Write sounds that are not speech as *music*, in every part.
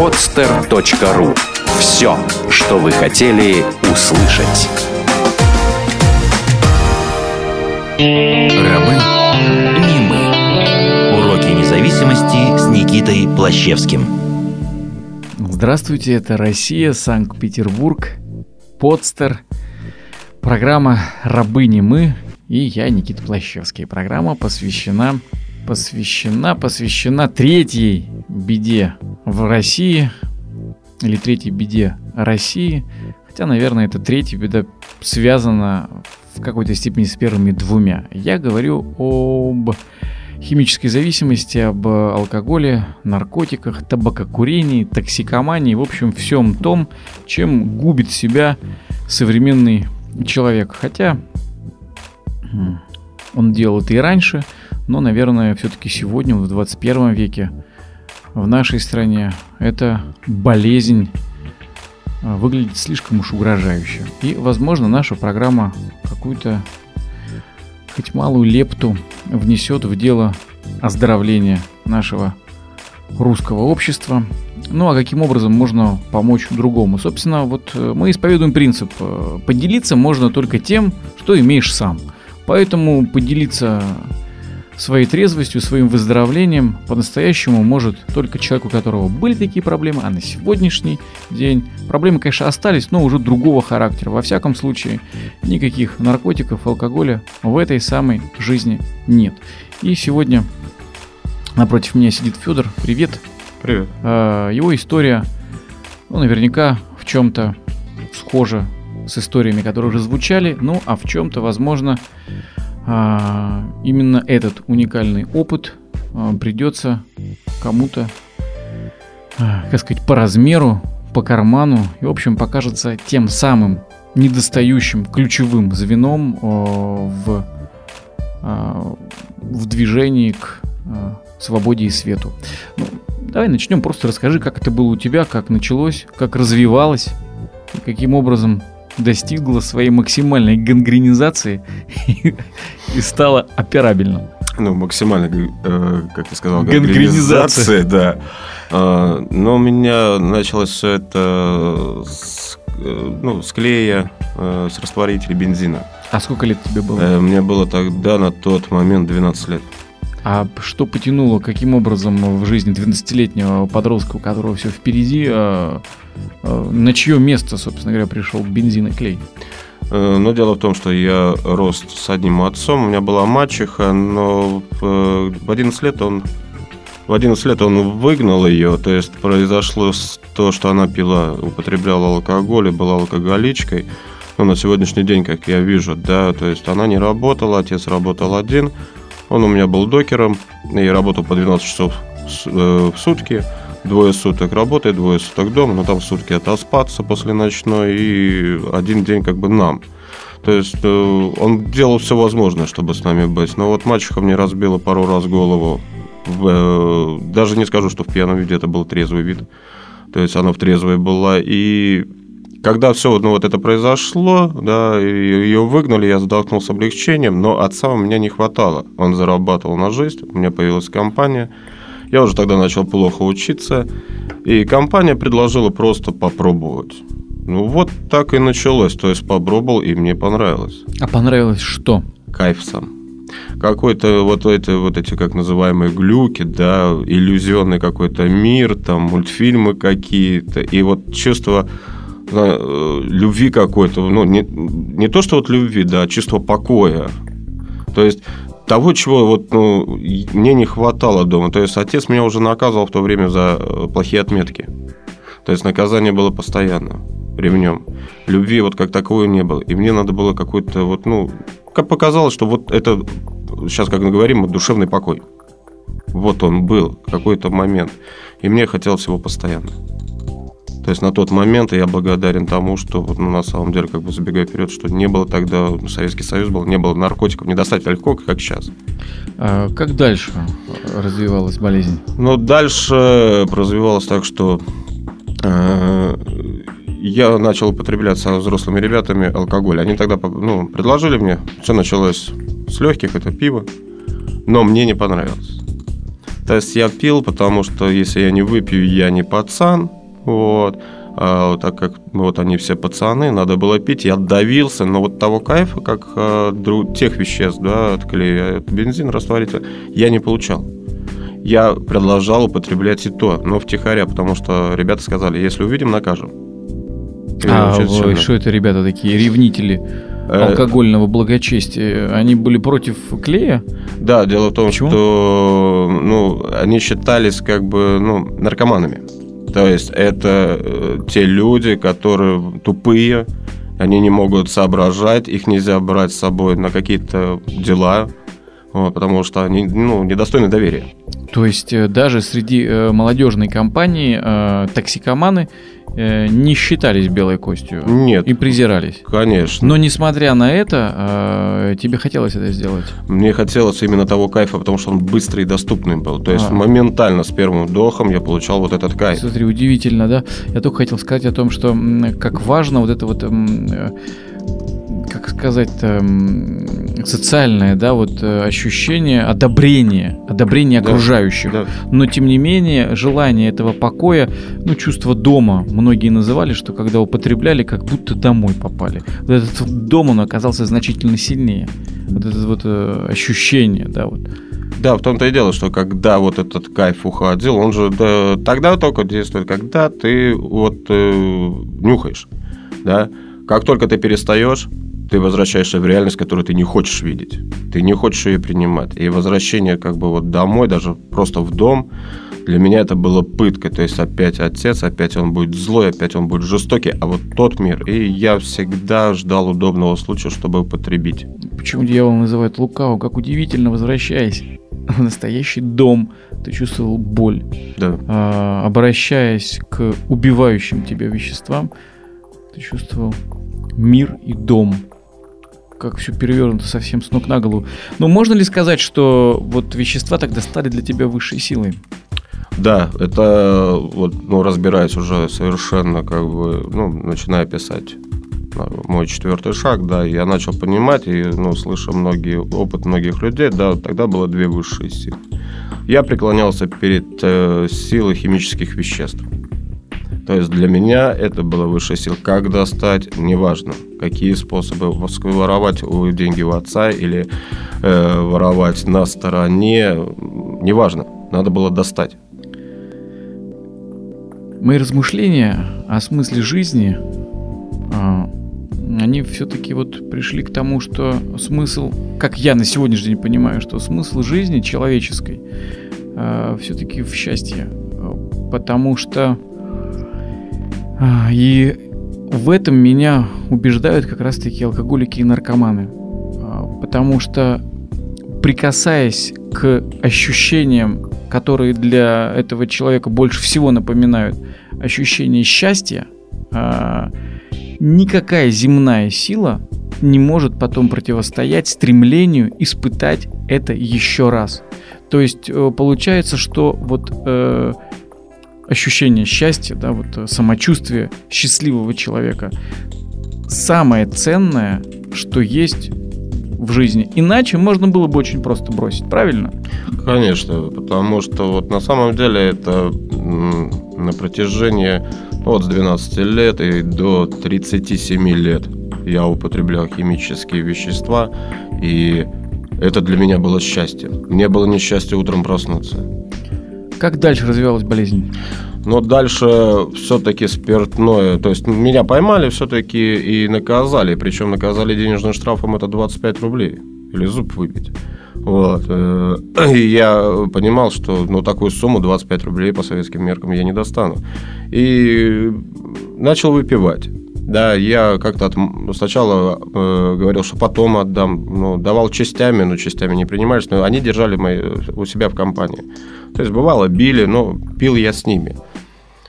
podster.ru Все, что вы хотели услышать. Рабы не мы. Уроки независимости с Никитой Плащевским. Здравствуйте, это Россия, Санкт-Петербург, Подстер, программа «Рабы не мы» и я, Никита Плащевский. Программа посвящена, посвящена, посвящена третьей беде в России, или третьей беде России, хотя, наверное, эта третья беда связана в какой-то степени с первыми двумя. Я говорю об химической зависимости, об алкоголе, наркотиках, табакокурении, токсикомании, в общем, всем том, чем губит себя современный человек. Хотя он делал это и раньше, но, наверное, все-таки сегодня, в 21 веке, в нашей стране, эта болезнь а, выглядит слишком уж угрожающе. И, возможно, наша программа какую-то хоть малую лепту внесет в дело оздоровления нашего русского общества. Ну а каким образом можно помочь другому? Собственно, вот э, мы исповедуем принцип э, поделиться можно только тем, что имеешь сам. Поэтому поделиться своей трезвостью, своим выздоровлением по-настоящему может только человек, у которого были такие проблемы, а на сегодняшний день проблемы, конечно, остались, но уже другого характера. Во всяком случае, никаких наркотиков, алкоголя в этой самой жизни нет. И сегодня напротив меня сидит Федор. Привет. Привет. А, его история, ну, наверняка в чем-то схожа с историями, которые уже звучали, ну, а в чем-то, возможно, именно этот уникальный опыт а, придется кому-то, а, как сказать, по размеру, по карману и, в общем, покажется тем самым недостающим ключевым звеном в, в движении к свободе и свету. Ну, давай начнем, просто расскажи, как это было у тебя, как началось, как развивалось, и каким образом достигла своей максимальной гангренизации *laughs* и стала операбельным. Ну, максимально, э, как ты сказал, гангренизация, да. Э, но у меня началось все это с, э, ну, с клея, э, с растворителя бензина. А сколько лет тебе было? Э, мне было тогда на тот момент 12 лет. А что потянуло, каким образом в жизни 12-летнего подростка, у которого все впереди, э, э, на чье место, собственно говоря, пришел бензин и клей? Э, но дело в том, что я рос с одним отцом, у меня была мачеха, но в 11 лет он в 11 лет он выгнал ее, то есть произошло то, что она пила, употребляла алкоголь и была алкоголичкой. Но на сегодняшний день, как я вижу, да, то есть она не работала, отец работал один – он у меня был докером и работал по 12 часов э, в сутки. Двое суток работает, двое суток дома, но там сутки отоспаться после ночной и один день как бы нам. То есть э, он делал все возможное, чтобы с нами быть. Но вот мачеха мне разбила пару раз голову. Э, даже не скажу, что в пьяном виде это был трезвый вид. То есть она в трезвой была. И когда все ну, вот это произошло, да, ее выгнали, я вздохнул с облегчением, но отца у меня не хватало. Он зарабатывал на жизнь, у меня появилась компания. Я уже тогда начал плохо учиться, и компания предложила просто попробовать. Ну вот так и началось, то есть попробовал, и мне понравилось. А понравилось что? Кайф сам какой-то вот эти, вот эти как называемые глюки, да, иллюзионный какой-то мир, там мультфильмы какие-то, и вот чувство любви какой-то, ну, не, не то, что вот любви, да, а чувство покоя. То есть того, чего вот, ну, мне не хватало дома. То есть отец меня уже наказывал в то время за э, плохие отметки. То есть наказание было постоянно ремнем. Любви вот как таковой не было. И мне надо было какой-то вот, ну, как показалось, что вот это, сейчас как мы говорим, душевный покой. Вот он был, какой-то момент. И мне хотелось его постоянно. То есть на тот момент я благодарен тому, что вот, ну, на самом деле, как бы забегая вперед, что не было тогда, Советский Союз был, не было наркотиков, не достать легко, как сейчас. А как дальше развивалась болезнь? Ну, дальше развивалась так, что э, я начал употреблять со взрослыми ребятами алкоголь. Они тогда ну, предложили мне, все началось с легких, это пиво, но мне не понравилось. То есть я пил, потому что если я не выпью, я не пацан. Вот. А, так как вот они все пацаны, надо было пить, я давился, но вот того кайфа, как а, друг, тех веществ, да, от клея, от бензин, растворитель, я не получал. Я продолжал употреблять и то, но втихаря, потому что ребята сказали, если увидим, накажем. И А сильно. что это, ребята, такие ревнители Э, алкогольного благочестия? Они были против клея? Да, дело в том, Почему? что ну, они считались как бы ну, наркоманами. То есть это э, те люди, которые тупые, они не могут соображать, их нельзя брать с собой на какие-то дела, вот, потому что они ну, недостойны доверия. То есть э, даже среди э, молодежной компании э, токсикоманы не считались белой костью Нет, и презирались. конечно. Но несмотря на это, тебе хотелось это сделать. Мне хотелось именно того кайфа, потому что он быстрый и доступный был. То есть А. моментально с первым вдохом я получал вот этот кайф. Смотри, удивительно, да? Я только хотел сказать о том, что как важно вот это вот, сказать-то, м, социальное, да, вот э, ощущение одобрения, одобрения Да, окружающих. Да. Но тем не менее, желание этого покоя, ну, чувство дома, многие называли, что когда употребляли, как будто домой попали. Вот этот дом, он оказался значительно сильнее. Вот это вот э, ощущение, да, вот. Да, в том-то и дело, что когда вот этот кайф уходил, он же да, тогда только действует, когда ты вот э, нюхаешь, да. Как только ты перестаешь, ты возвращаешься в реальность, которую ты не хочешь видеть. Ты не хочешь ее принимать. И возвращение как бы вот домой, даже просто в дом, для меня это было пыткой. То есть опять отец, опять он будет злой, опять он будет жестокий, а вот тот мир. И я всегда ждал удобного случая, чтобы употребить. Почему дьявол называют лукаво? Как удивительно, возвращаясь *laughs* в настоящий дом, ты чувствовал боль. Да. А, обращаясь к убивающим тебя веществам, ты чувствовал мир и дом. Как все перевернуто совсем с ног на голову. Но можно ли сказать, что вот вещества тогда стали для тебя высшей силой? Да, это вот, ну, разбираясь уже совершенно, как бы, ну, начиная писать а, мой четвертый шаг, да, я начал понимать и, ну, слыша многие, опыт многих людей, да, тогда было две высшие силы. Я преклонялся перед э, силой химических веществ. То есть для меня это была высшая сила. Как достать, неважно. Какие способы воровать деньги у отца или э, воровать на стороне, неважно. Надо было достать. Мои размышления о смысле жизни, а, они все-таки вот пришли к тому, что смысл, как я на сегодняшний день понимаю, что смысл жизни человеческой все-таки в счастье. Потому что а, и в этом меня убеждают как раз-таки алкоголики и наркоманы. А, Потому что прикасаясь к ощущениям, которые для этого человека больше всего напоминают ощущение счастья, а, никакая земная сила не может потом противостоять стремлению испытать это еще раз. То есть э, получается, что вот э, ощущение счастья, да, вот э, самочувствие счастливого человека самое ценное, что есть в жизни. Иначе можно было бы очень просто бросить, правильно? Конечно, потому что вот на самом деле это на протяжении ну, от с 12 лет и до 37 лет я употреблял химические вещества, и это для меня было счастье. Не было несчастья утром проснуться. Как дальше развивалась болезнь? Но дальше все-таки спиртное. То есть меня поймали все-таки и наказали. Причем наказали денежным штрафом это 25 рублей. Или зуб выбить. Вот. э, *clears throat* И я понимал, что ну, такую сумму 25 рублей по советским меркам я не достану. И начал выпивать. Да, я как-то от- сначала э, говорил, что потом отдам. Ну, давал частями, но частями не принимались. Но они держали мои, у себя в компании. То есть бывало, били, но пил я с ними.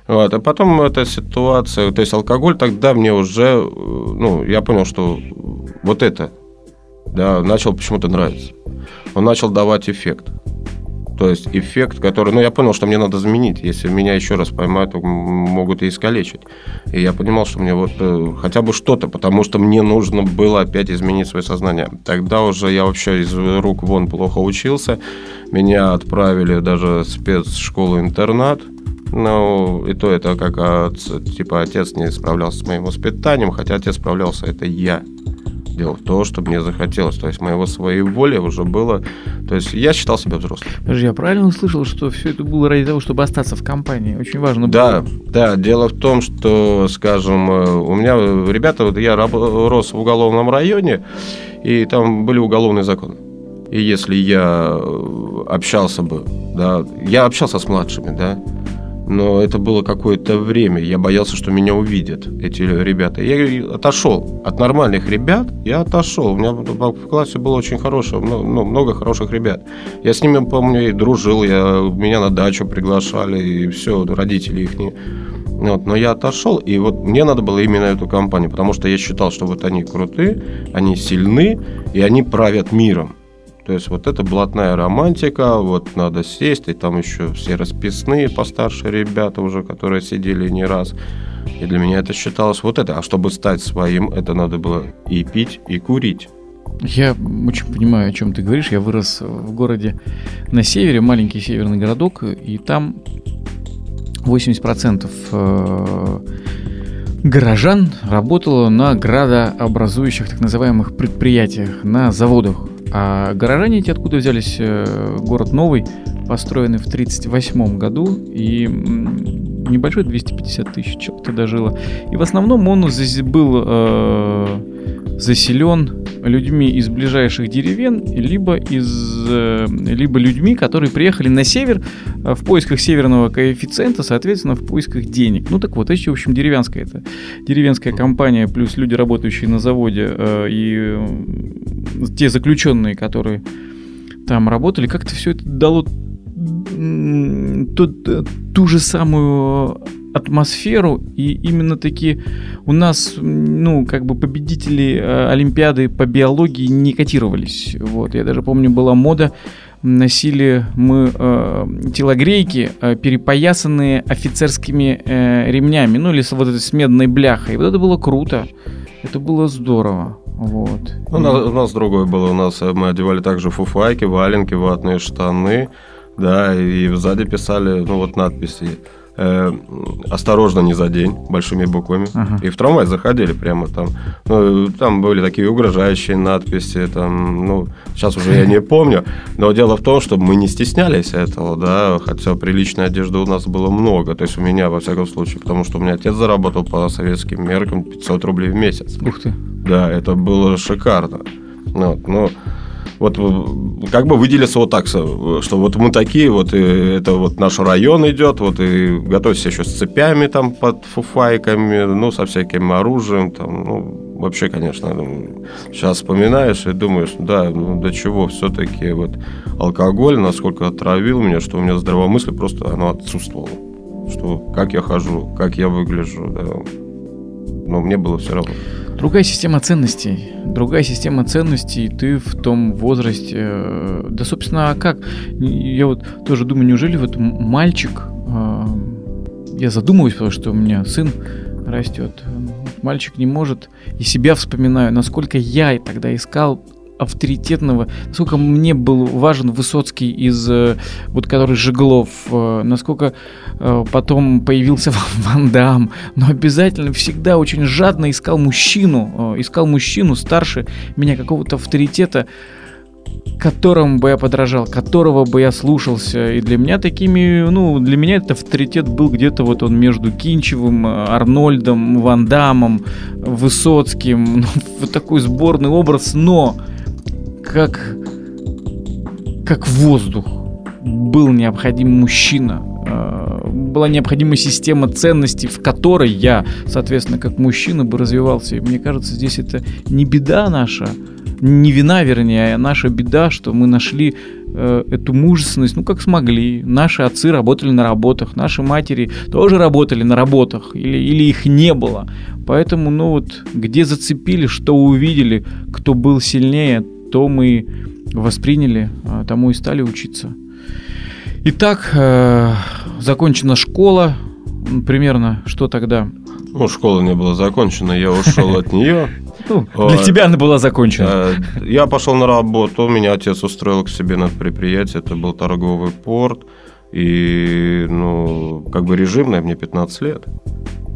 Вот, а потом эта ситуация, то есть алкоголь тогда мне уже, э, ну, я понял, что вот это, да, начал почему-то нравиться. Он начал давать эффект. То есть эффект, который... Ну, я понял, что мне надо заменить. Если меня еще раз поймают, могут и искалечить. И я понимал, что мне вот э, хотя бы что-то, потому что мне нужно было опять изменить свое сознание. Тогда уже я вообще из рук вон плохо учился. Меня отправили даже в спецшколу-интернат. Ну, и то это как типа отец не справлялся с моим воспитанием, хотя отец справлялся, это я делал то, что мне захотелось. То есть моего своей воли уже было... То есть я считал себя взрослым. Подожди, я правильно услышал, что все это было ради того, чтобы остаться в компании? Очень важно было. Да, да. Дело в том, что, скажем, э, у меня ребята... Вот я рос в уголовном районе, и там были уголовные законы. И если я э, общался бы, да, я общался с младшими, да, но это было какое-то время. Я боялся, что меня увидят эти ребята. Я отошел от нормальных ребят. Я отошел. У меня в классе было очень хорошее, ну, много хороших ребят. Я с ними, помню, и дружил. Я, меня на дачу приглашали, и все, родители их не... Вот, но я отошел, и вот мне надо было именно эту компанию, потому что я считал, что вот они крутые, они сильны, и они правят миром. То есть вот это блатная романтика, вот надо сесть, и там еще все расписные постарше ребята уже, которые сидели не раз. И для меня это считалось вот это. А чтобы стать своим, это надо было и пить, и курить. Я очень понимаю, о чем ты говоришь. Я вырос в городе на севере, маленький северный городок, и там 80% э, горожан работало на градообразующих так называемых предприятиях, на заводах. А горожане эти откуда взялись? Э, город новый, построенный в 1938 году, и небольшой, 250 тысяч человек тогда жило. И в основном он был э, заселен людьми из ближайших деревень, либо, из, э, либо людьми, которые приехали на север э, в поисках северного коэффициента, соответственно, в поисках денег. Ну так вот, это, в общем, деревенская это. Деревенская компания, плюс люди, работающие на заводе, э, и те заключенные, которые там работали, как-то все это дало ту, ту же самую атмосферу, и именно таки у нас, ну, как бы победители э, Олимпиады по биологии не котировались. Вот, я даже помню, была мода, носили мы э, телогрейки, э, перепоясанные офицерскими э, ремнями, ну, или с вот этой с медной бляхой. Вот это было круто, это было здорово. Вот. У, нас, у нас другое было, у нас э, мы одевали также фуфайки, валенки, ватные штаны, да, и сзади писали, ну, вот надписи э, осторожно не за день большими буквами. Ага. И в трамвай заходили прямо там. Ну, там были такие угрожающие надписи, там, ну, сейчас уже я не *laughs* помню. Но дело в том, что мы не стеснялись этого, да, хотя приличной одежды у нас было много. То есть у меня, во всяком случае, потому что у меня отец заработал по советским меркам 500 рублей в месяц. Ух ты. Да, это было шикарно. Вот, но вот как бы выделиться вот так, что вот мы такие, вот и это вот наш район идет, вот и готовься еще с цепями там под фуфайками, ну, со всяким оружием, там, ну, вообще, конечно, сейчас вспоминаешь и думаешь, да, ну, до чего все-таки вот алкоголь насколько отравил меня, что у меня здравомыслие просто оно отсутствовало. Что как я хожу, как я выгляжу, да. Но мне было все равно. Другая система ценностей. Другая система ценностей, ты в том возрасте... Э, да, собственно, а как? Я вот тоже думаю, неужели вот мальчик... Э, я задумываюсь, потому что у меня сын растет. Мальчик не может... И себя вспоминаю, насколько я тогда искал авторитетного, насколько мне был важен Высоцкий из, э, вот который Жеглов, э, насколько э, потом появился *laughs* Ван Дам, но обязательно всегда очень жадно искал мужчину, искал мужчину старше меня, какого-то авторитета, которому бы я подражал, которого бы я слушался. И для меня такими, ну, для меня этот авторитет был где-то вот он между Кинчевым, Арнольдом, Ван Дамом, Высоцким. *laughs* Ну, вот такой сборный образ, но как, как воздух был необходим мужчина, э, была необходима система ценностей, в которой я, соответственно, как мужчина бы развивался. И мне кажется, здесь это не беда наша, не вина, вернее, а наша беда, что мы нашли э, эту мужественность, ну, как смогли. Наши отцы работали на работах, наши матери тоже работали на работах, или, или их не было. Поэтому, ну вот, где зацепили, что увидели, кто был сильнее, то мы восприняли, а, тому и стали учиться. Итак, э, закончена школа. Примерно что тогда? Ну, школа не была закончена, я ушел от *laughs* нее. Ну, для тебя она была закончена. Э, Я пошел на работу, меня отец устроил к себе на предприятие, это был торговый порт, и, ну, как бы режимное, мне 15 лет.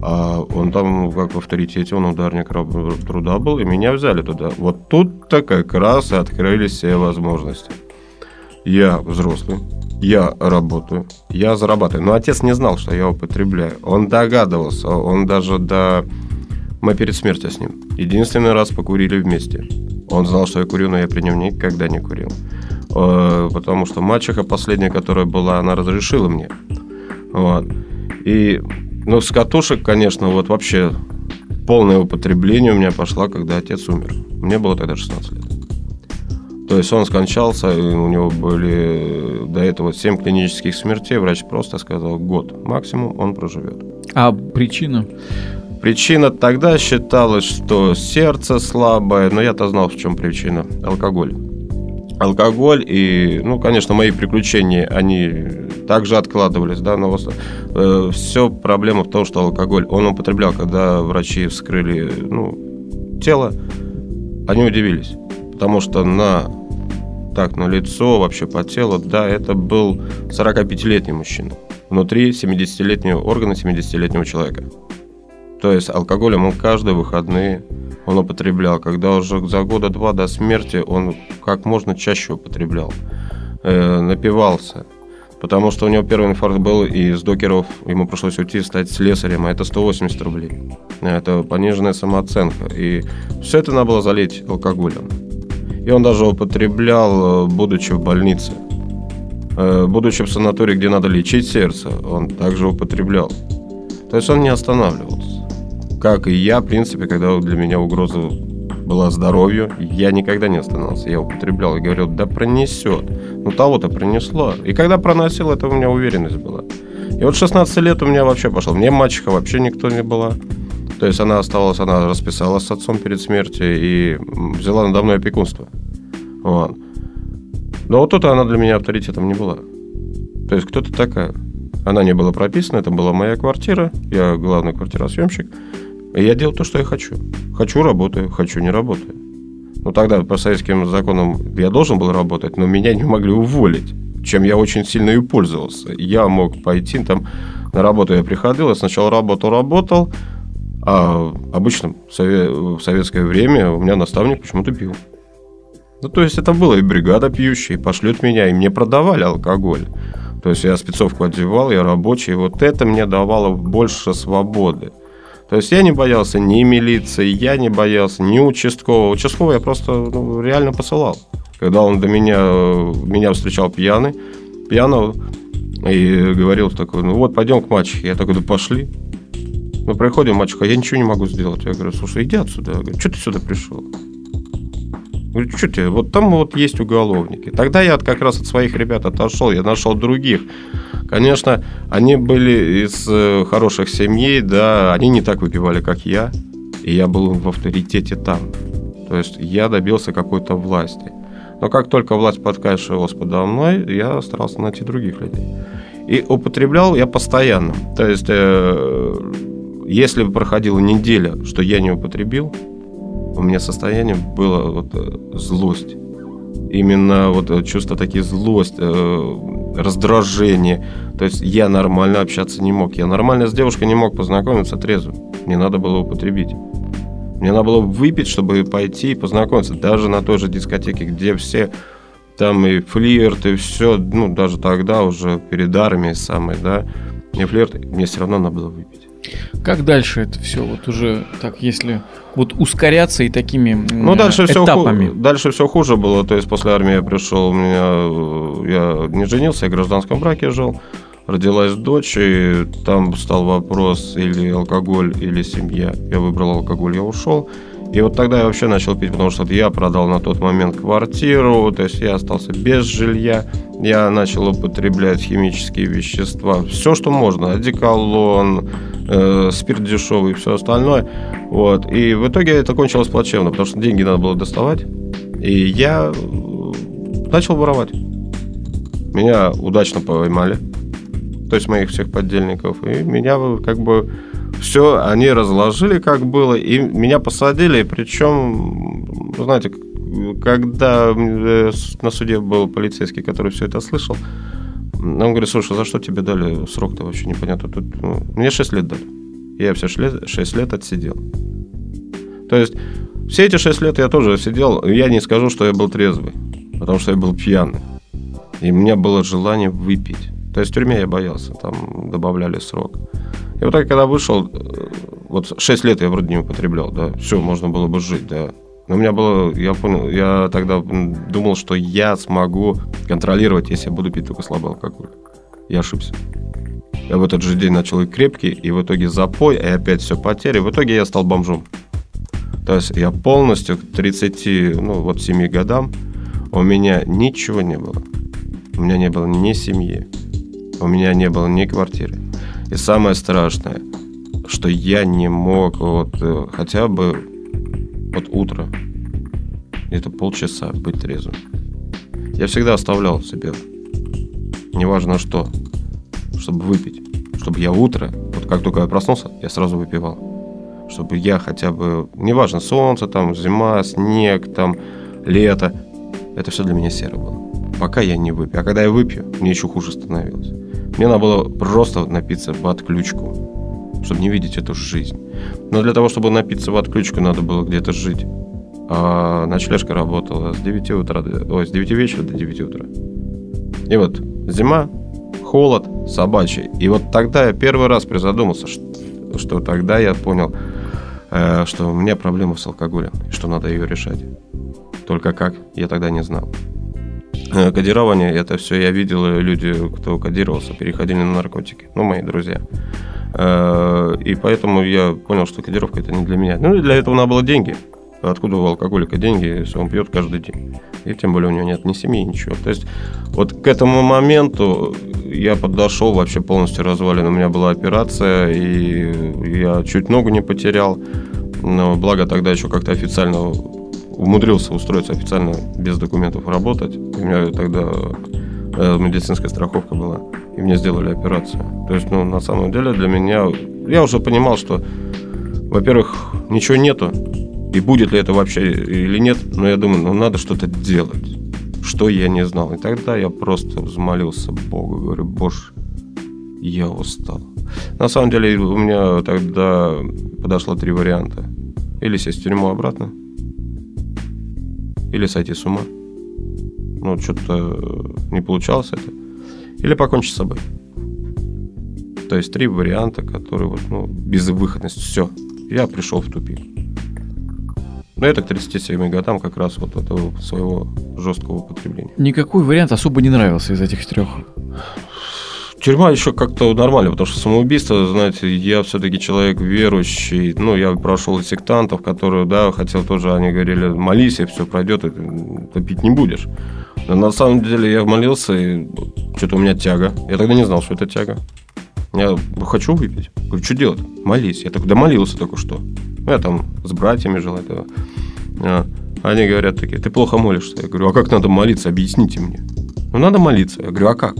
А он там, как в авторитете, он ударник труда был, и меня взяли туда. Вот тут-то как раз и открылись все возможности. Я взрослый, я работаю, я зарабатываю. Но отец не знал, что я употребляю. Он догадывался, он даже до... Мы перед смертью с ним. Единственный раз покурили вместе. Он знал, что я курю, но я при нем никогда не курил. Э, Потому что мачеха последняя, которая была, она разрешила мне. Вот. И, ну, с катушек, конечно, вот вообще полное употребление у меня пошла, когда отец умер. Мне было тогда 16 лет. То есть он скончался, и у него были до этого 7 клинических смертей. Врач просто сказал, год максимум он проживет. А причина? Причина тогда считалась, что сердце слабое, но я-то знал, в чем причина. Алкоголь. Алкоголь и, ну, конечно, мои приключения, они также откладывались, да, но все проблема в том, что алкоголь он употреблял, когда врачи вскрыли, ну, тело, они удивились, потому что на так, на лицо, вообще по телу, да, это был 45-летний мужчина. Внутри 70-летнего органа 70-летнего человека. То есть алкоголем он каждые выходные он употреблял. Когда уже за года два до смерти он как можно чаще употреблял. Э, напивался. Потому что у него первый инфаркт был, и из докеров ему пришлось уйти стать слесарем, а это 180 рублей. Это пониженная самооценка. И все это надо было залить алкоголем. И он даже употреблял, будучи в больнице. Э, Будучи в санатории, где надо лечить сердце, он также употреблял. То есть он не останавливался. Как и я, в принципе, когда для меня угроза была здоровью, я никогда не остановился. Я употреблял и говорил, да пронесет. Ну того-то пронесло. И когда проносил, это у меня уверенность была. И вот 16 лет у меня вообще пошел. Мне мачеха вообще никто не была. То есть она оставалась, она расписалась с отцом перед смертью и взяла надо мной опекунство. Вот. Но вот тут она для меня авторитетом не была. То есть кто-то такая. Она не была прописана, это была моя квартира, я главный квартиросъемщик. Я делал то, что я хочу. Хочу работаю, хочу не работаю. Ну тогда по советским законам я должен был работать, но меня не могли уволить, чем я очень сильно и пользовался. Я мог пойти там на работу, я приходил, я сначала работал, работал, а обычно в советское время у меня наставник почему-то пил. Ну, то есть это было и бригада пьющая, и пошлют меня, и мне продавали алкоголь. То есть я спецовку одевал, я рабочий, и вот это мне давало больше свободы. То есть я не боялся ни милиции, я не боялся ни участкового. Участкового я просто ну, реально посылал. Когда он до меня, меня встречал пьяный, пьяного, и говорил такой, ну вот, пойдем к мачехе. Я такой, да пошли. Мы приходим, мачеха, я ничего не могу сделать. Я говорю, слушай, иди отсюда. Я говорю, что ты сюда пришел? Что тебе? Вот там вот есть уголовники. Тогда я как раз от своих ребят отошел, я нашел других. Конечно, они были из э, хороших семей, да, они не так выпивали, как я, и я был в авторитете там. То есть я добился какой-то власти. Но как только власть подкашивалась подо мной, я старался найти других людей. И употреблял я постоянно. То есть, э, если проходила неделя, что я не употребил, у меня состояние было вот, э, злость. Именно вот э, чувство такие злость, э, раздражение. То есть я нормально общаться не мог. Я нормально с девушкой не мог познакомиться трезвым. Мне надо было употребить. Мне надо было выпить, чтобы пойти и познакомиться. Даже на той же дискотеке, где все там и флирт, и все, ну, даже тогда уже перед армией самой, да, и флирт, мне все равно надо было выпить. Как дальше это все? Вот уже так, если вот ускоряться и такими Ну, э, дальше все, этапами. дальше все хуже было. То есть после армии я пришел, у меня, я не женился, я в гражданском браке жил. Родилась дочь, и там стал вопрос или алкоголь, или семья. Я выбрал алкоголь, я ушел. И вот тогда я вообще начал пить, потому что я продал на тот момент квартиру, то есть я остался без жилья. Я начал употреблять химические вещества, все, что можно, одеколон, э, спирт дешевый и все остальное. Вот. И в итоге это кончилось плачевно, потому что деньги надо было доставать. И я э, начал воровать. Меня удачно поймали, то есть моих всех поддельников, и меня как бы все они разложили, как было, и меня посадили, причем, знаете, когда э, на суде был полицейский, который все это слышал, он говорит, слушай, за что тебе дали срок-то вообще непонятно. Тут, ну, мне 6 лет дали. Я все 6 лет, 6 лет отсидел. То есть все эти 6 лет я тоже сидел. Я не скажу, что я был трезвый, потому что я был пьяный. И у меня было желание выпить. То есть в тюрьме я боялся, там добавляли срок. И вот так, когда вышел, э, вот 6 лет я вроде не употреблял, да, все, можно было бы жить, да. Но у меня было, я понял, я тогда думал, что я смогу контролировать, если я буду пить только слабый алкоголь. Я ошибся. Я в этот же день начал и крепкий, и в итоге запой, и опять все потери. В итоге я стал бомжом. То есть я полностью к 30, ну вот 7 годам у меня ничего не было. У меня не было ни семьи, у меня не было ни квартиры. И самое страшное, что я не мог вот э, хотя бы вот утро, где-то полчаса быть трезвым. Я всегда оставлял себе, неважно что, чтобы выпить, чтобы я утро, вот как только я проснулся, я сразу выпивал. Чтобы я хотя бы, неважно, солнце, там, зима, снег, там, лето, это все для меня серо было. Пока я не выпью. А когда я выпью, мне еще хуже становилось. Мне надо было просто напиться в отключку, чтобы не видеть эту жизнь. Но для того, чтобы напиться в отключку, надо было где-то жить. А ночлежка работала с 9 утра, ой, с 9 вечера до 9 утра. И вот зима, холод, собачий. И вот тогда я первый раз призадумался, что, что тогда я понял, э, что у меня проблема с алкоголем, что надо ее решать. Только как, я тогда не знал. Э, кодирование, это все я видел, люди, кто кодировался, переходили на наркотики. Ну, мои друзья. Э, и поэтому я понял, что кодировка это не для меня. Ну, и для этого надо было деньги. Откуда у алкоголика деньги, если он пьет каждый день? И тем более у него нет ни семьи, ничего. То есть вот к этому моменту я подошел вообще полностью развален. У меня была операция, и я чуть ногу не потерял. Но благо тогда еще как-то официально умудрился устроиться официально без документов работать. У меня тогда э, медицинская страховка была, и мне сделали операцию. То есть, ну, на самом деле для меня... Я уже понимал, что, во-первых, ничего нету, и будет ли это вообще или нет, но я думаю, ну, надо что-то делать. Что я не знал. И тогда я просто взмолился Богу, говорю, Боже, я устал. На самом деле у меня тогда подошло три варианта. Или сесть в тюрьму обратно, или сойти с ума. Ну, что-то не получалось это. Или покончить с собой. То есть три варианта, которые вот, ну, безвыходность. Все. Я пришел в тупик. Но это к 37 годам как раз вот этого своего жесткого употребления. Никакой вариант особо не нравился из этих трех. Тюрьма еще как-то нормально, потому что самоубийство, знаете, я все-таки человек верующий. Ну, я прошел сектантов, которые, да, хотел тоже, они говорили, молись, и все пройдет, и ты пить не будешь. Но на самом деле я молился, и что-то у меня тяга. Я тогда не знал, что это тяга. Я хочу выпить. Говорю, что делать? Молись. Я так молился только что. Ну, я там с братьями жил этого. А, они говорят такие, ты плохо молишься. Я говорю, а как надо молиться? Объясните мне. Ну, надо молиться. Я говорю, а как?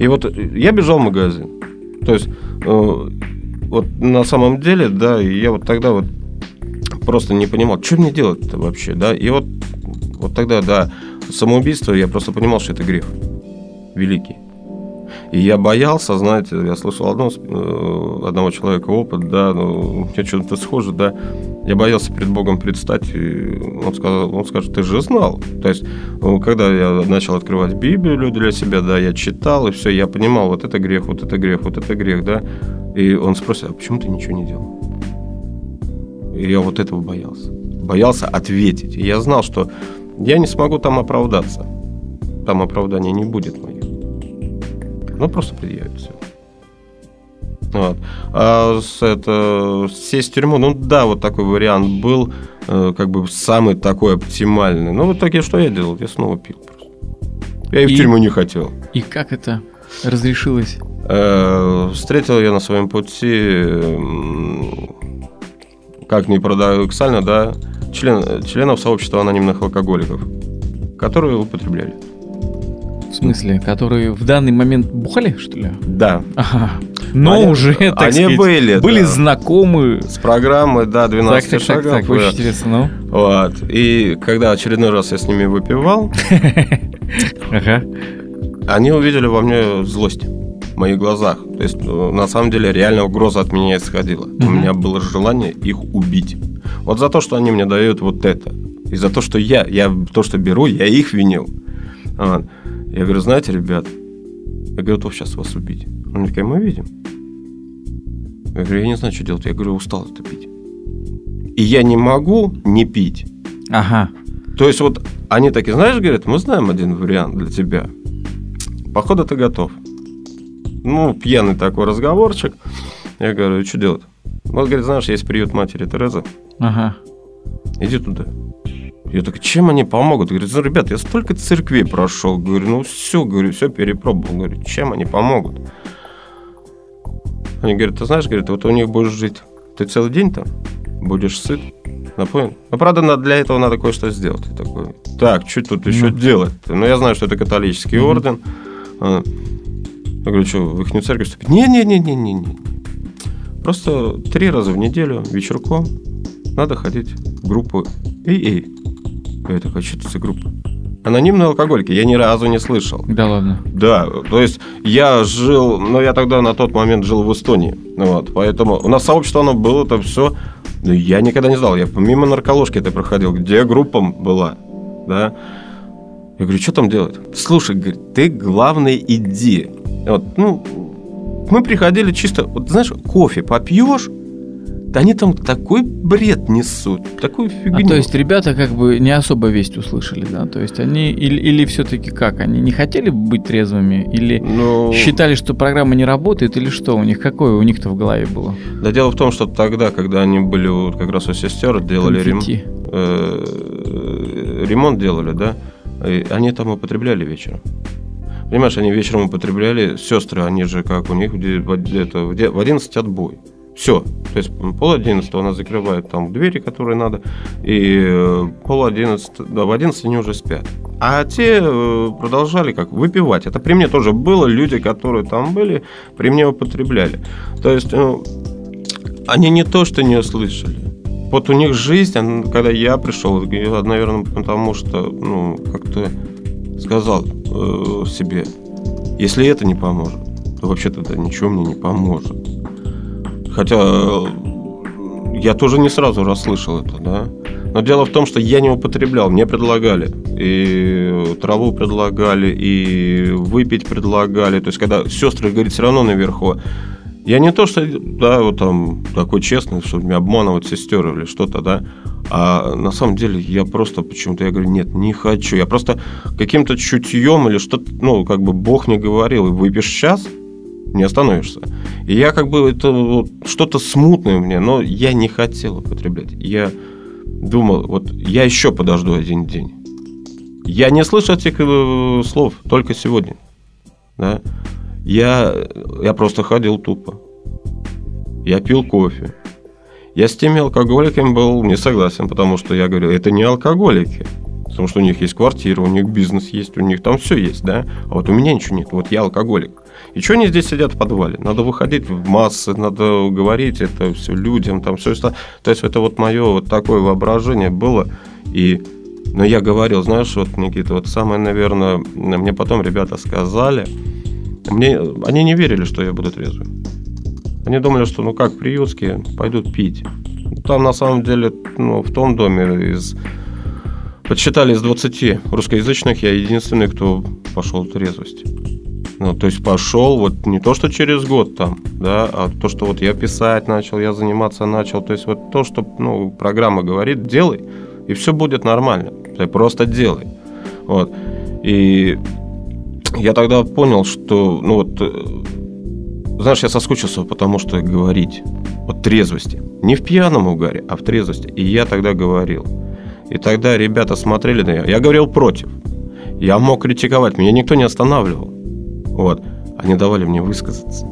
И вот я бежал в магазин. То есть, э, вот на самом деле, да, я вот тогда вот просто не понимал, что мне делать-то вообще, да. И вот, вот тогда, да, самоубийство, я просто понимал, что это грех великий. И я боялся, знаете, я слышал одно, э, одного человека опыт, да, ну, у меня что-то схоже, да, я боялся перед Богом предстать, и он, сказал, он скажет, ты же знал. То есть, ну, когда я начал открывать Библию для себя, да, я читал, и все, я понимал, вот это грех, вот это грех, вот это грех, да, и он спросил, а почему ты ничего не делал? И я вот этого боялся. Боялся ответить. И я знал, что я не смогу там оправдаться. Там оправдания не будет. Ну, просто предъявит все. Вот. А это, сесть в тюрьму, ну да, вот такой вариант был, э, как бы самый такой оптимальный. Но в итоге что я делал? Я снова пил просто. Я и, и в тюрьму не хотел. И как это разрешилось? Э, встретил я на своем пути, как ни парадоксально, да, член, членов сообщества анонимных алкоголиков, которые употребляли. В смысле, которые в данный момент бухали, что ли? Да. Ага. Но Они- уже, так они сказать, были, были да. знакомы. С программы, да, 12 Так, так, так, шагов. так, да. очень интересно, ну. Вот. И когда очередной раз я с ними выпивал, *laughs* Ага. они увидели во мне злость в моих глазах. То есть, э, на самом деле, реально угроза от меня исходила. У меня было желание их убить. Вот за то, что они мне дают вот это. И за то, что я, я то, что беру, я их винил. Вот. Я говорю, знаете, ребят, я готов сейчас вас убить. Они такие, мы видим. Я говорю, я не знаю, что делать. Я говорю, устал это пить. И я не могу не пить. Ага. То есть вот они такие, знаешь, говорят, мы знаем один вариант для тебя. Походу ты готов. Ну, пьяный такой разговорчик. Я говорю, что делать? Вот, говорит, знаешь, есть приют матери Терезы. Ага. Иди туда. Я так, чем они помогут? Говорит, ну, ребят, я столько церквей прошел. Говорю, ну все, говорю, все перепробовал. Говорю, чем они помогут? Они говорят, ты знаешь, говорит, вот у них будешь жить. Ты целый день там, будешь сыт, напоен. Но, правда, надо- для этого надо кое-что сделать. Я такой, так, что тут еще Ну. делать? Ну, я знаю, что это католический Мгм. орден. А, Я говорю, что, в их церковь вступить? Не-не-не-не-не. Просто три раза в неделю вечерком надо ходить в группу эй-эй. Я такой, что это за группа? Анонимные алкоголики, я ни разу не слышал. Да ладно. Да, то есть я жил, ну я тогда на тот момент жил в Эстонии, вот, поэтому у нас сообщество оно было, это все, я никогда не знал, я мимо нарколожки это проходил, где группа была, да. Я говорю, что там делать? Слушай, говорит, ты главное иди. Вот, ну, мы приходили чисто, вот знаешь, кофе попьешь, да они там такой бред несут, такую А фигню. то есть ребята как бы не особо весть услышали, да? То есть они или, или все-таки как? Они не хотели быть трезвыми? Или Ну, считали, что программа не работает? Или что у них? Какое у них-то в голове было? Да дело в том, что тогда, когда они были вот как раз у сестер, делали ремонт. Э, ремонт делали, да, и они там употребляли вечером. Понимаешь, они вечером употребляли, сестры, они же как у них де- в 11 отбой. Все. То есть пол одиннадцатого она закрывает там двери, которые надо, и э, пол одиннадцатого, да, в 11 они уже спят. А те э, продолжали как выпивать. Это при мне тоже было, люди, которые там были, при мне употребляли. То есть ну, они не то, что не услышали. Вот у них жизнь, она- когда я пришел, я, наверное, потому что, ну, как-то сказал э, себе, если это не поможет, то вообще тогда ничего мне не поможет. Хотя э, я тоже не сразу расслышал это, да. Но дело в том, что я не употреблял, мне предлагали. И траву предлагали, и выпить предлагали. То есть, когда сестры, говорит, все равно наверху. Я не то, что, да, вот там такой честный, чтобы меня обманывать сестер или что-то, да. А на самом деле я просто почему-то, я говорю, нет, не хочу. Я просто каким-то чутьем или что-то, ну, как бы Бог мне говорил, выпьешь сейчас, не остановишься. И я как бы, это вот что-то смутное мне, но я не хотел употреблять. Я думал, вот я еще подожду один день. Я не слышу этих э, слов только сегодня. Да? Я, я просто ходил тупо. Я пил кофе. Я с теми алкоголиками был не согласен, потому что я говорю, это не алкоголики. Потому что у них есть квартира, у них бизнес есть, у них там все есть, да? А вот у меня ничего нет, вот я алкоголик. И что они здесь сидят в подвале? Надо выходить в массы, надо говорить это все людям, там все это. То есть это вот мое вот такое воображение было. И но я говорил, знаешь, вот, Никита, вот самое, наверное, мне потом ребята сказали, мне, они не верили, что я буду трезвым. Они думали, что, ну как, приютские пойдут пить. Там, на самом деле, ну, в том доме из... Подсчитали из 20 русскоязычных, я единственный, кто пошел трезвость. Ну, то есть пошел вот не то, что через год там, да, а то, что вот я писать начал, я заниматься начал. То есть вот то, что ну, программа говорит, делай, и все будет нормально. Ты просто делай. Вот. И я тогда понял, что, ну вот, э, знаешь, я соскучился, потому что говорить о трезвости. Не в пьяном угаре, а в трезвости. И я тогда говорил. И тогда ребята смотрели на меня. Я говорил против. Я мог критиковать, меня никто не останавливал. Вот. Они давали мне высказаться.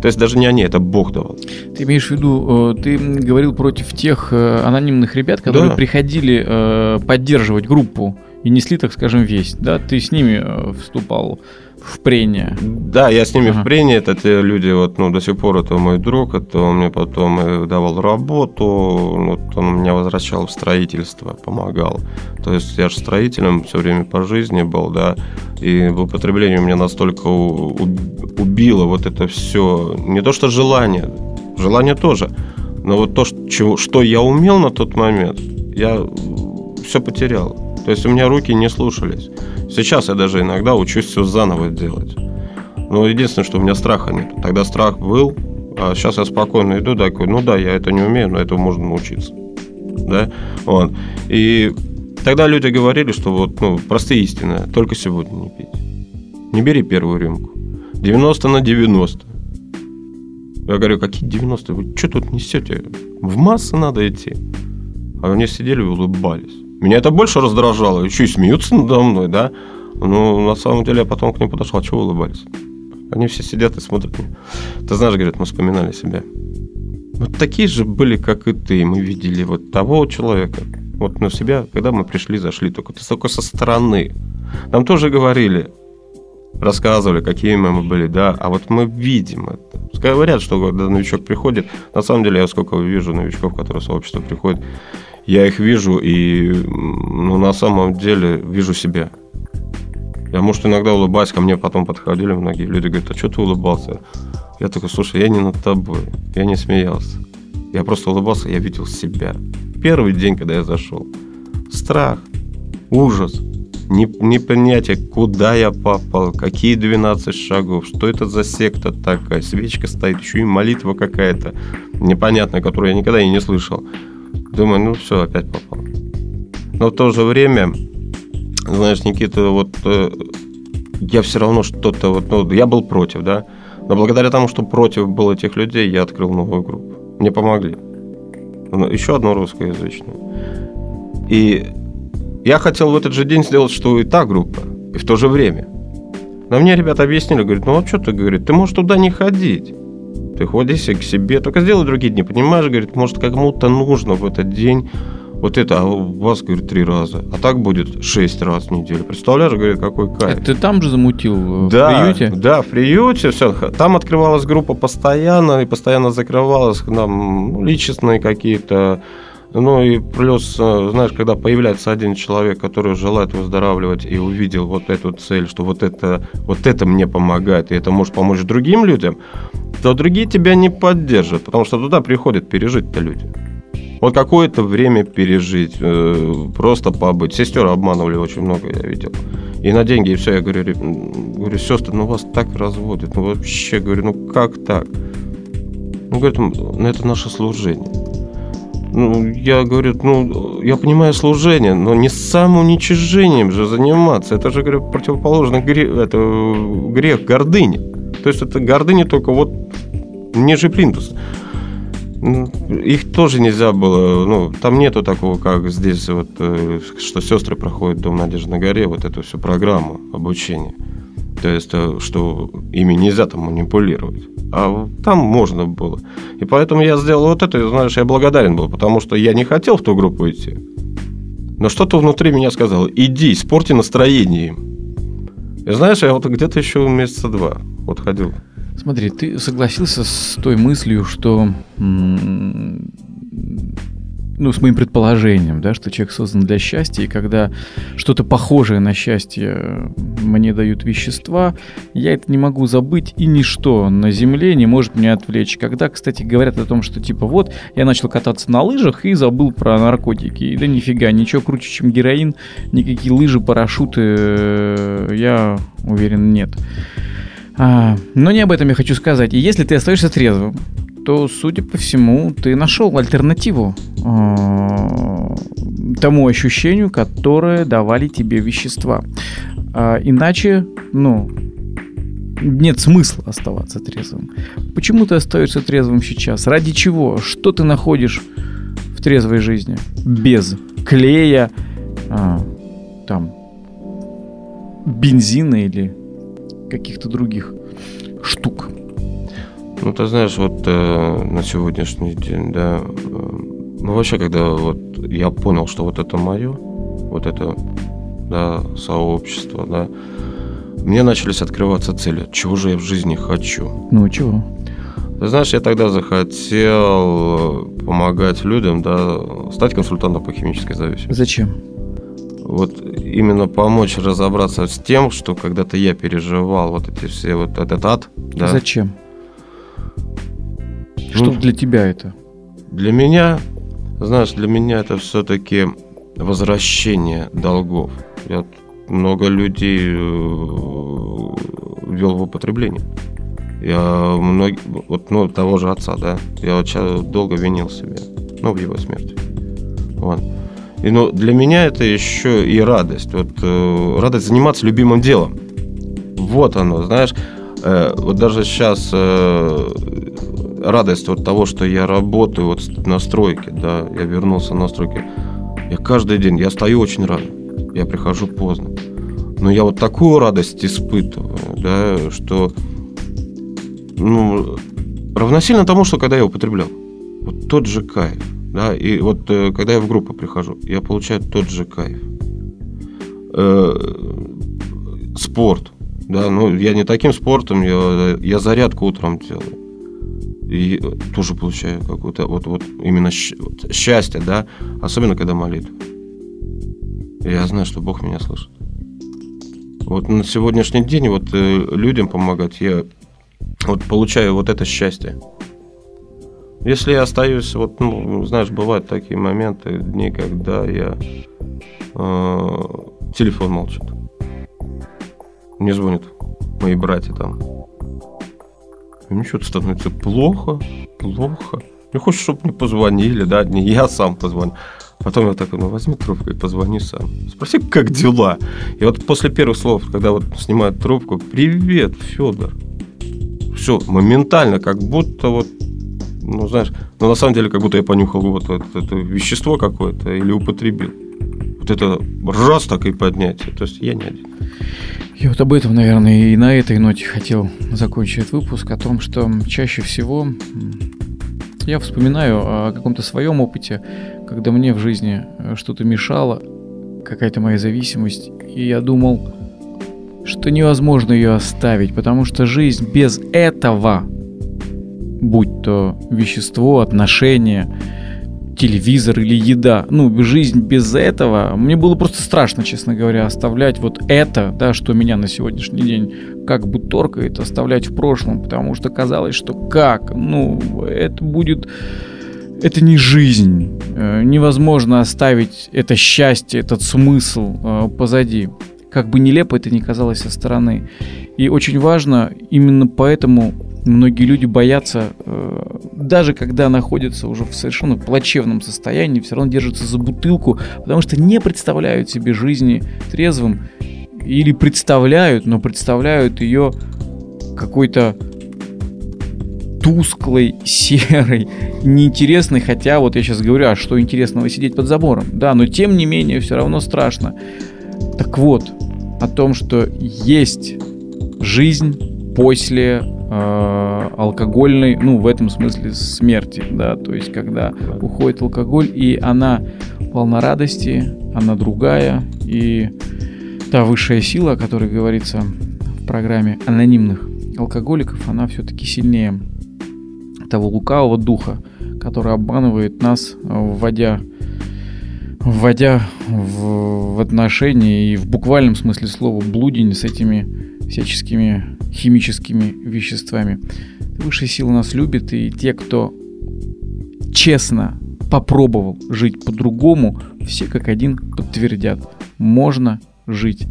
То есть даже не они, это Бог давал. Ты имеешь в виду, э, ты говорил против тех э, анонимных ребят, которые Да. приходили э, поддерживать группу и несли, так скажем, весь, да? Ты с ними вступал в прение. Да, я с ними ага. в прение. Это те люди, вот, ну, до сих пор это мой друг, это он мне потом и давал работу, вот, он меня возвращал в строительство, помогал. То есть я же строителем все время по жизни был, да, и в употреблении меня настолько убило вот это все. Не то, что желание, желание тоже, но вот то, что, что я умел на тот момент, я все потерял. То есть у меня руки не слушались. Сейчас я даже иногда учусь все заново делать. Но единственное, что у меня страха нет. Тогда страх был, а сейчас я спокойно иду такой, ну да, я это не умею, но этого можно научиться. Да? Вот. И тогда люди говорили, что вот, ну, простые истины, только сегодня не пить. Не бери первую рюмку. 90 на 90. Я говорю, какие 90? Вы что тут несете? В массы надо идти. А они сидели и улыбались. Меня это больше раздражало. Еще и смеются надо мной, да? Ну, на самом деле, я потом к ним подошел, а чего улыбались? Они все сидят и смотрят меня. Ты знаешь, говорят, мы вспоминали себя. Вот такие же были, как и ты. Мы видели вот того человека. Вот на себя, когда мы пришли, зашли, только только со стороны. Нам тоже говорили, рассказывали, какие мы были, да, а вот мы видим это. Говорят, что когда новичок приходит, на самом деле я сколько вижу новичков, которые в сообщество приходят, я их вижу и ну, на самом деле вижу себя. Я, может, иногда улыбаюсь, ко мне потом подходили многие люди, говорят, а что ты улыбался? Я такой, слушай, я не над тобой, я не смеялся. Я просто улыбался, я видел себя. Первый день, когда я зашел. Страх, ужас, непонятие, куда я попал, какие 12 шагов, что это за секта такая, свечка стоит, еще и молитва какая-то непонятная, которую я никогда и не слышал. Думаю, ну все, опять попал. Но в то же время, знаешь, Никита, вот э, я все равно что-то, вот, ну, я был против, да, но благодаря тому, что против было этих людей, я открыл новую группу. Мне помогли. Ну, Еще одну русскоязычную. И я хотел в этот же день сделать, что и та группа, и в то же время. Но мне ребята объяснили, говорят, ну вот что ты, говорит, ты можешь туда не ходить. Ты ходишь к себе, только сделай другие дни, понимаешь, говорит, может, кому-то нужно в этот день вот это, а у вас, говорит, три раза. А так будет шесть раз в неделю. Представляешь, говорит, какой кайф. Это ты там же замутил, в да, приюте? Да, в приюте, все. Там открывалась группа постоянно, и постоянно закрывалась, там, ну, личностные какие-то ну и плюс, э, знаешь, когда появляется один человек, который желает выздоравливать и увидел вот эту цель, что вот это, вот это мне помогает, и это может помочь другим людям, то другие тебя не поддержат, потому что туда приходят пережить-то люди. Вот какое-то время пережить, э, просто побыть. Сестер обманывали очень много, я видел. И на деньги, и все. Я говорю, говорю, сестры, ну вас так разводят. Ну вообще, говорю, ну как так? Ну, говорит, ну это наше служение. Ну, я говорю, ну, я понимаю служение, но не самоуничижением же заниматься. Это же, говорю, противоположный грех, это грех гордыни. То есть это гордыня только вот ниже плинтуса. Ну, их тоже нельзя было, ну, там нету такого, как здесь, вот, э, что сестры проходят Дом Надежды на горе, вот эту всю программу обучения. То есть, что ими нельзя там манипулировать. А там можно было. И поэтому я сделал вот это, и, знаешь, я благодарен был, потому что я не хотел в ту группу идти. Но что-то внутри меня сказало, иди, испорти настроение. И знаешь, я вот где-то еще месяца два вот ходил. Смотри, ты согласился с той мыслью, что ну, с моим предположением, да, что человек создан для счастья, и когда что-то похожее на счастье мне дают вещества, я это не могу забыть, и ничто на Земле не может меня отвлечь. Когда, кстати, говорят о том, что типа вот, я начал кататься на лыжах и забыл про наркотики, и да нифига, ничего круче, чем героин, никакие лыжи, парашюты, э, я уверен, нет. А, но не об этом я хочу сказать. И если ты остаешься трезвым, то, судя по всему, ты нашел альтернативу э, тому ощущению, которое давали тебе вещества. Э, иначе, ну, нет смысла оставаться трезвым. Почему ты остаешься трезвым сейчас? Ради чего? Что ты находишь в трезвой жизни? Без клея, э, там, бензина или каких-то других штук. Ну, ты знаешь, вот э, на сегодняшний день, да, э, ну, вообще, когда вот я понял, что вот это мое, вот это да, сообщества, да, мне начались открываться цели. Чего же я в жизни хочу? Ну, чего? Ты знаешь, я тогда захотел помогать людям, да, стать консультантом по химической зависимости. Зачем? Вот именно помочь разобраться с тем, что когда-то я переживал вот эти все вот этот ад. Да. Зачем? Что Ну, для тебя это? Для меня, знаешь, для меня это все-таки возвращение долгов. Я много людей э, ввел в употребление. Я многие, вот, ну, того же отца, да, я ща долго винил себя, ну, в его смерти. Вот. И, ну, для меня это еще и радость. Вот э, радость заниматься любимым делом. Вот оно, знаешь, вот даже сейчас радость от того, что я работаю вот на стройке, да, я вернулся на стройке. Я каждый день, я стою очень рано, я прихожу поздно. Но я вот такую радость испытываю, да, что ну, равносильно тому, что когда я употреблял. Вот тот же кайф. Да, и вот э, когда я в группу прихожу, я получаю тот же кайф. Э, спорт. Да, ну, я не таким спортом, я, я зарядку утром делаю. И тоже получаю какое-то вот, вот именно счастье, да, особенно когда молитва. Я знаю, что Бог меня слышит. Вот на сегодняшний день вот э, людям помогать я вот получаю вот это счастье. Если я остаюсь, вот, ну, знаешь, бывают такие моменты, дни, когда я э, телефон молчит. Мне звонят мои братья там. И мне что-то становится плохо, плохо. Не хочешь, чтобы мне позвонили, да, не я сам позвоню. Потом я такой, ну возьми трубку и позвони сам. Спроси, как дела. И вот после первых слов, когда вот снимают трубку, привет, Федор. Все, моментально, как будто вот, ну знаешь, но на самом деле, как будто я понюхал вот это, это вещество какое-то или употребил. Вот это раз так и поднятие. То есть я не один. Я вот об этом, наверное, и на этой ноте хотел закончить выпуск, о том, что чаще всего я вспоминаю о каком-то своем опыте, когда мне в жизни э, что-то мешало, какая-то моя зависимость, и я думал, что невозможно ее оставить, потому что жизнь без этого, будь то вещество, отношения, телевизор или еда. Ну, жизнь без этого. Мне было просто страшно, честно говоря, оставлять вот это, да, что меня на сегодняшний день как бы торкает, оставлять в прошлом, потому что казалось, что как, ну, это будет... Это не жизнь. Э, Невозможно оставить это счастье, этот смысл э, позади. Как бы нелепо это ни казалось со стороны. И очень важно, именно поэтому многие люди боятся, э, даже когда находятся уже в совершенно плачевном состоянии, все равно держатся за бутылку, потому что не представляют себе жизни трезвым или представляют, но представляют ее какой-то тусклой, серой, неинтересной, хотя вот я сейчас говорю, а что интересного сидеть под забором? Да, но тем не менее все равно страшно. Так вот, о том, что есть жизнь после э, алкогольной, ну, в этом смысле смерти, да, то есть когда уходит алкоголь, и она полна радости, она другая, и та высшая сила, о которой говорится в программе анонимных алкоголиков, она все-таки сильнее того лукавого духа, который обманывает нас, вводя вводя в, в отношения и в буквальном смысле слова блудень с этими всяческими химическими веществами. Высшая сила нас любит, и те, кто честно попробовал жить по-другому, все как один подтвердят. Можно жить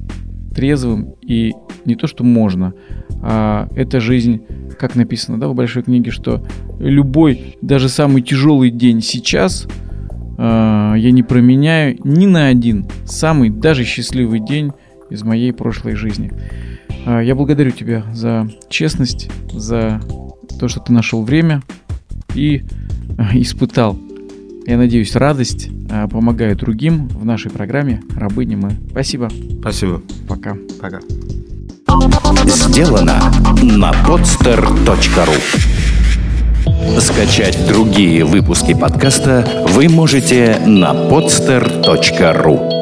трезвым, и не то, что можно, а эта жизнь, как написано да, в большой книге, что любой, даже самый тяжелый день сейчас э, я не променяю ни на один самый даже счастливый день из моей прошлой жизни. Э, я благодарю тебя за честность, за то, что ты нашел время и э, испытал, я надеюсь, радость, э, помогая другим в нашей программе «Рабыни мы». Спасибо. Спасибо. Пока. Пока. Сделано на podster.ru Скачать другие выпуски подкаста вы можете на podster.ru